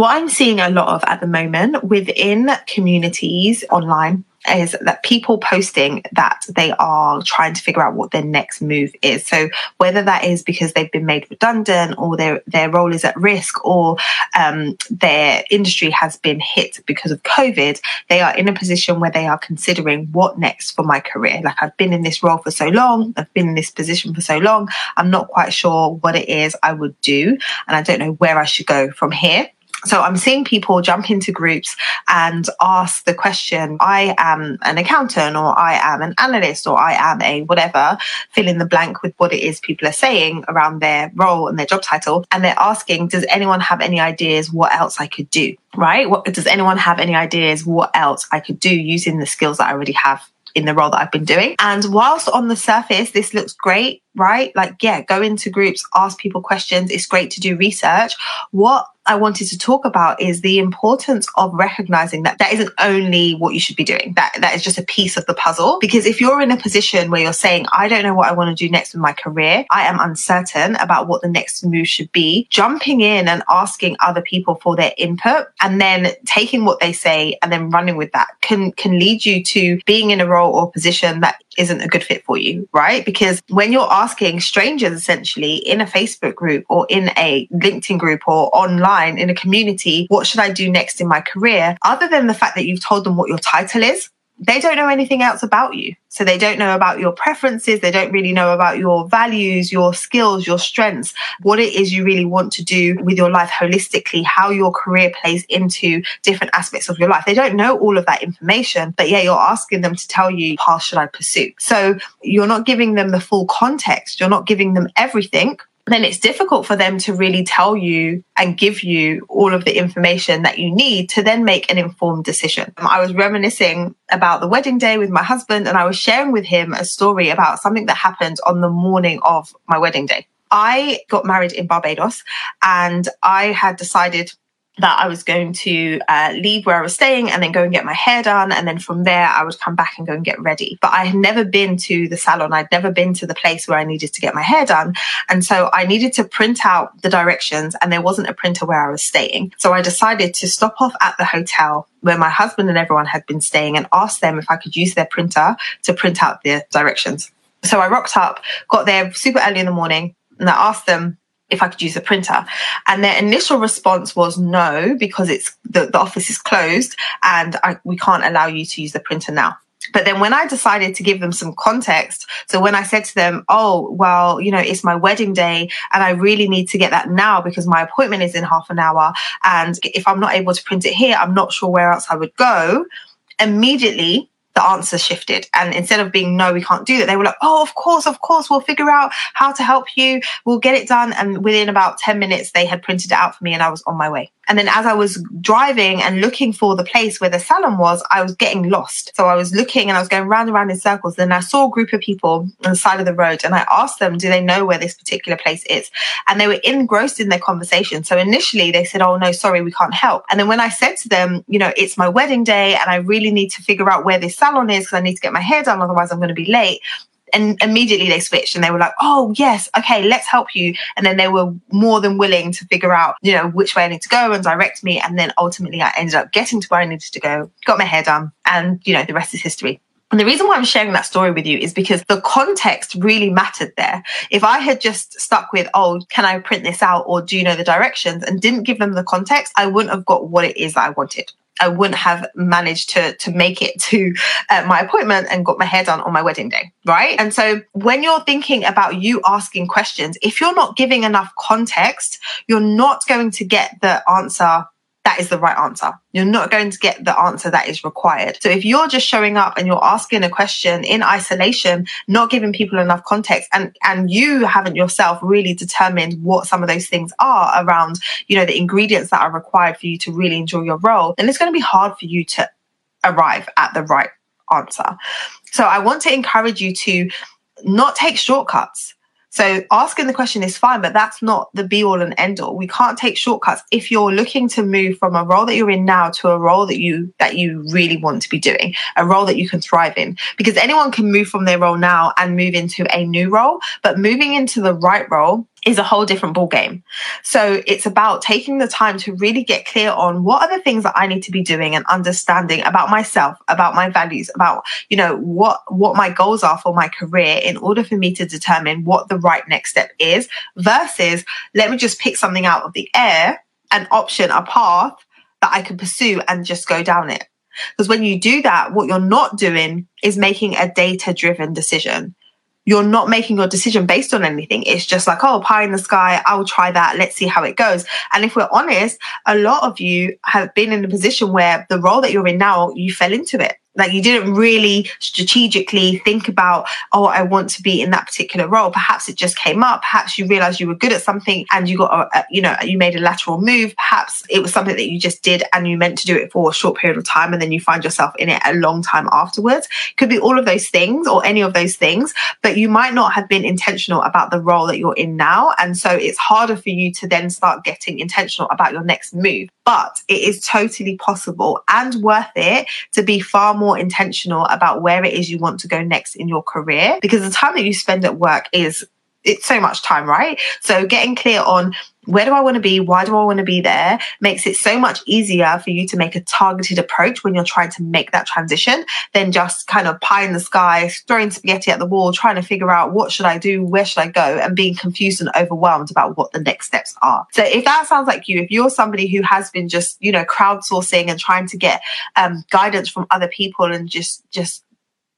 What I'm seeing a lot of at the moment within communities online is that people posting that they are trying to figure out what their next move is. So whether that is because they've been made redundant or their their role is at risk or um, their industry has been hit because of COVID, they are in a position where they are considering what next for my career. Like I've been in this role for so long, I've been in this position for so long, I'm not quite sure what it is I would do, and I don't know where I should go from here. So I'm seeing people jump into groups and ask the question, I am an accountant or I am an analyst or I am a whatever, fill in the blank with what it is people are saying around their role and their job title. And they're asking, does anyone have any ideas what else I could do? Right? What, does anyone have any ideas what else I could do using the skills that I already have in the role that I've been doing. And whilst on the surface, this looks great, right? Like, yeah, go into groups, ask people questions. It's great to do research. What I wanted to talk about is the importance of recognizing that that isn't only what you should be doing. That that is just a piece of the puzzle. Because if you're in a position where you're saying, I don't know what I want to do next with my career, I am uncertain about what the next move should be, jumping in and asking other people for their input and then taking what they say and then running with that can can lead you to being in a role or position that isn't a good fit for you, right? Because when you're asking strangers essentially in a Facebook group or in a LinkedIn group or online in a community, what should I do next in my career? Other than the fact that you've told them what your title is, they don't know anything else about you. So they don't know about your preferences. They don't really know about your values, your skills, your strengths, what it is you really want to do with your life holistically, how your career plays into different aspects of your life. They don't know all of that information, but yeah, you're asking them to tell you, path should I pursue? So you're not giving them the full context. You're not giving them everything then it's difficult for them to really tell you and give you all of the information that you need to then make an informed decision. Um, I was reminiscing about the wedding day with my husband and I was sharing with him a story about something that happened on the morning of my wedding day. I got married in Barbados and I had decided that I was going to uh, leave where I was staying and then go and get my hair done. And then from there, I would come back and go and get ready. But I had never been to the salon. I'd never been to the place where I needed to get my hair done. And so I needed to print out the directions and there wasn't a printer where I was staying. So I decided to stop off at the hotel where my husband and everyone had been staying and ask them if I could use their printer to print out the directions. So I rocked up, got there super early in the morning and I asked them, if I could use a printer. And their initial response was no, because it's the, the office is closed and I, we can't allow you to use the printer now. But then when I decided to give them some context, so when I said to them, Oh, well, you know, it's my wedding day and I really need to get that now because my appointment is in half an hour. And if I'm not able to print it here, I'm not sure where else I would go. Immediately, the answer shifted. And instead of being, no, we can't do that, they were like, oh, of course, of course, we'll figure out how to help you. We'll get it done. And within about 10 minutes, they had printed it out for me and I was on my way. And then as I was driving and looking for the place where the salon was, I was getting lost. So I was looking and I was going round and round in circles. Then I saw a group of people on the side of the road and I asked them, do they know where this particular place is? And they were engrossed in their conversation. So initially they said, oh, no, sorry, we can't help. And then when I said to them, you know, it's my wedding day and I really need to figure out where this salon is because I need to get my hair done. Otherwise I'm going to be late and immediately they switched and they were like, oh, yes, okay, let's help you. And then they were more than willing to figure out, you know, which way I need to go and direct me. And then ultimately I ended up getting to where I needed to go, got my hair done, and, you know, the rest is history. And the reason why I'm sharing that story with you is because the context really mattered there. If I had just stuck with, oh, can I print this out or do you know the directions and didn't give them the context, I wouldn't have got what it is that I wanted. I wouldn't have managed to to make it to uh, my appointment and got my hair done on my wedding day, right? And so when you're thinking about you asking questions, if you're not giving enough context, you're not going to get the answer that is the right answer. You're not going to get the answer that is required. So if you're just showing up and you're asking a question in isolation, not giving people enough context and, and you haven't yourself really determined what some of those things are around, you know, the ingredients that are required for you to really enjoy your role, then it's going to be hard for you to arrive at the right answer. So I want to encourage you to not take shortcuts. So asking the question is fine, but that's not the be all and end all. We can't take shortcuts if you're looking to move from a role that you're in now to a role that you that you really want to be doing, a role that you can thrive in. Because anyone can move from their role now and move into a new role, but moving into the right role is a whole different ball game. So it's about taking the time to really get clear on what are the things that I need to be doing and understanding about myself, about my values, about, you know, what, what my goals are for my career in order for me to determine what the right next step is versus let me just pick something out of the air, an option, a path that I can pursue and just go down it. Because when you do that, what you're not doing is making a data driven decision you're not making your decision based on anything. It's just like, oh, pie in the sky, I'll try that. Let's see how it goes. And if we're honest, a lot of you have been in a position where the role that you're in now, you fell into it. Like you didn't really strategically think about, oh, I want to be in that particular role. Perhaps it just came up. Perhaps you realized you were good at something and you got, a, you know, you made a lateral move. Perhaps it was something that you just did and you meant to do it for a short period of time and then you find yourself in it a long time afterwards. Could be all of those things or any of those things, but you might not have been intentional about the role that you're in now. And so it's harder for you to then start getting intentional about your next move. But it is totally possible and worth it to be far more intentional about where it is you want to go next in your career because the time that you spend at work is it's so much time, right? So getting clear on where do I want to be? Why do I want to be there? Makes it so much easier for you to make a targeted approach when you're trying to make that transition than just kind of pie in the sky, throwing spaghetti at the wall, trying to figure out what should I do? Where should I go? And being confused and overwhelmed about what the next steps are. So if that sounds like you, if you're somebody who has been just, you know, crowdsourcing and trying to get um, guidance from other people and just, just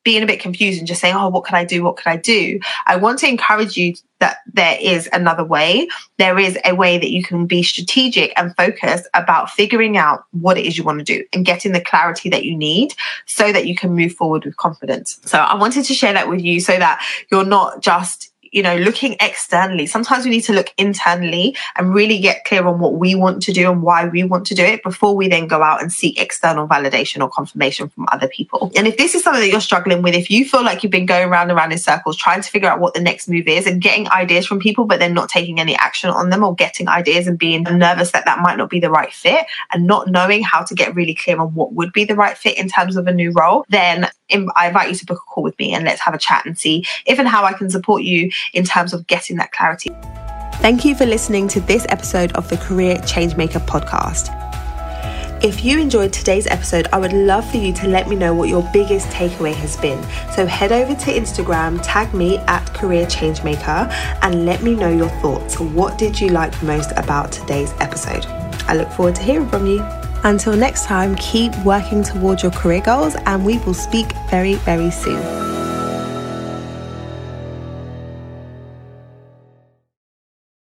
being a bit confused and just saying, oh, what can I do? What can I do? I want to encourage you that there is another way. There is a way that you can be strategic and focused about figuring out what it is you want to do and getting the clarity that you need so that you can move forward with confidence. So I wanted to share that with you so that you're not just you know, looking externally. Sometimes we need to look internally and really get clear on what we want to do and why we want to do it before we then go out and seek external validation or confirmation from other people. And if this is something that you're struggling with, if you feel like you've been going round and round in circles trying to figure out what the next move is and getting ideas from people, but then not taking any action on them or getting ideas and being nervous that that might not be the right fit and not knowing how to get really clear on what would be the right fit in terms of a new role, then I invite you to book a call with me and let's have a chat and see if and how I can support you in terms of getting that clarity. Thank you for listening to this episode of the Career Changemaker podcast. If you enjoyed today's episode, I would love for you to let me know what your biggest takeaway has been. So head over to Instagram, tag me at Career Changemaker, and let me know your thoughts. What did you like most about today's episode? I look forward to hearing from you. Until next time, keep working towards your career goals, and we will speak very, very soon.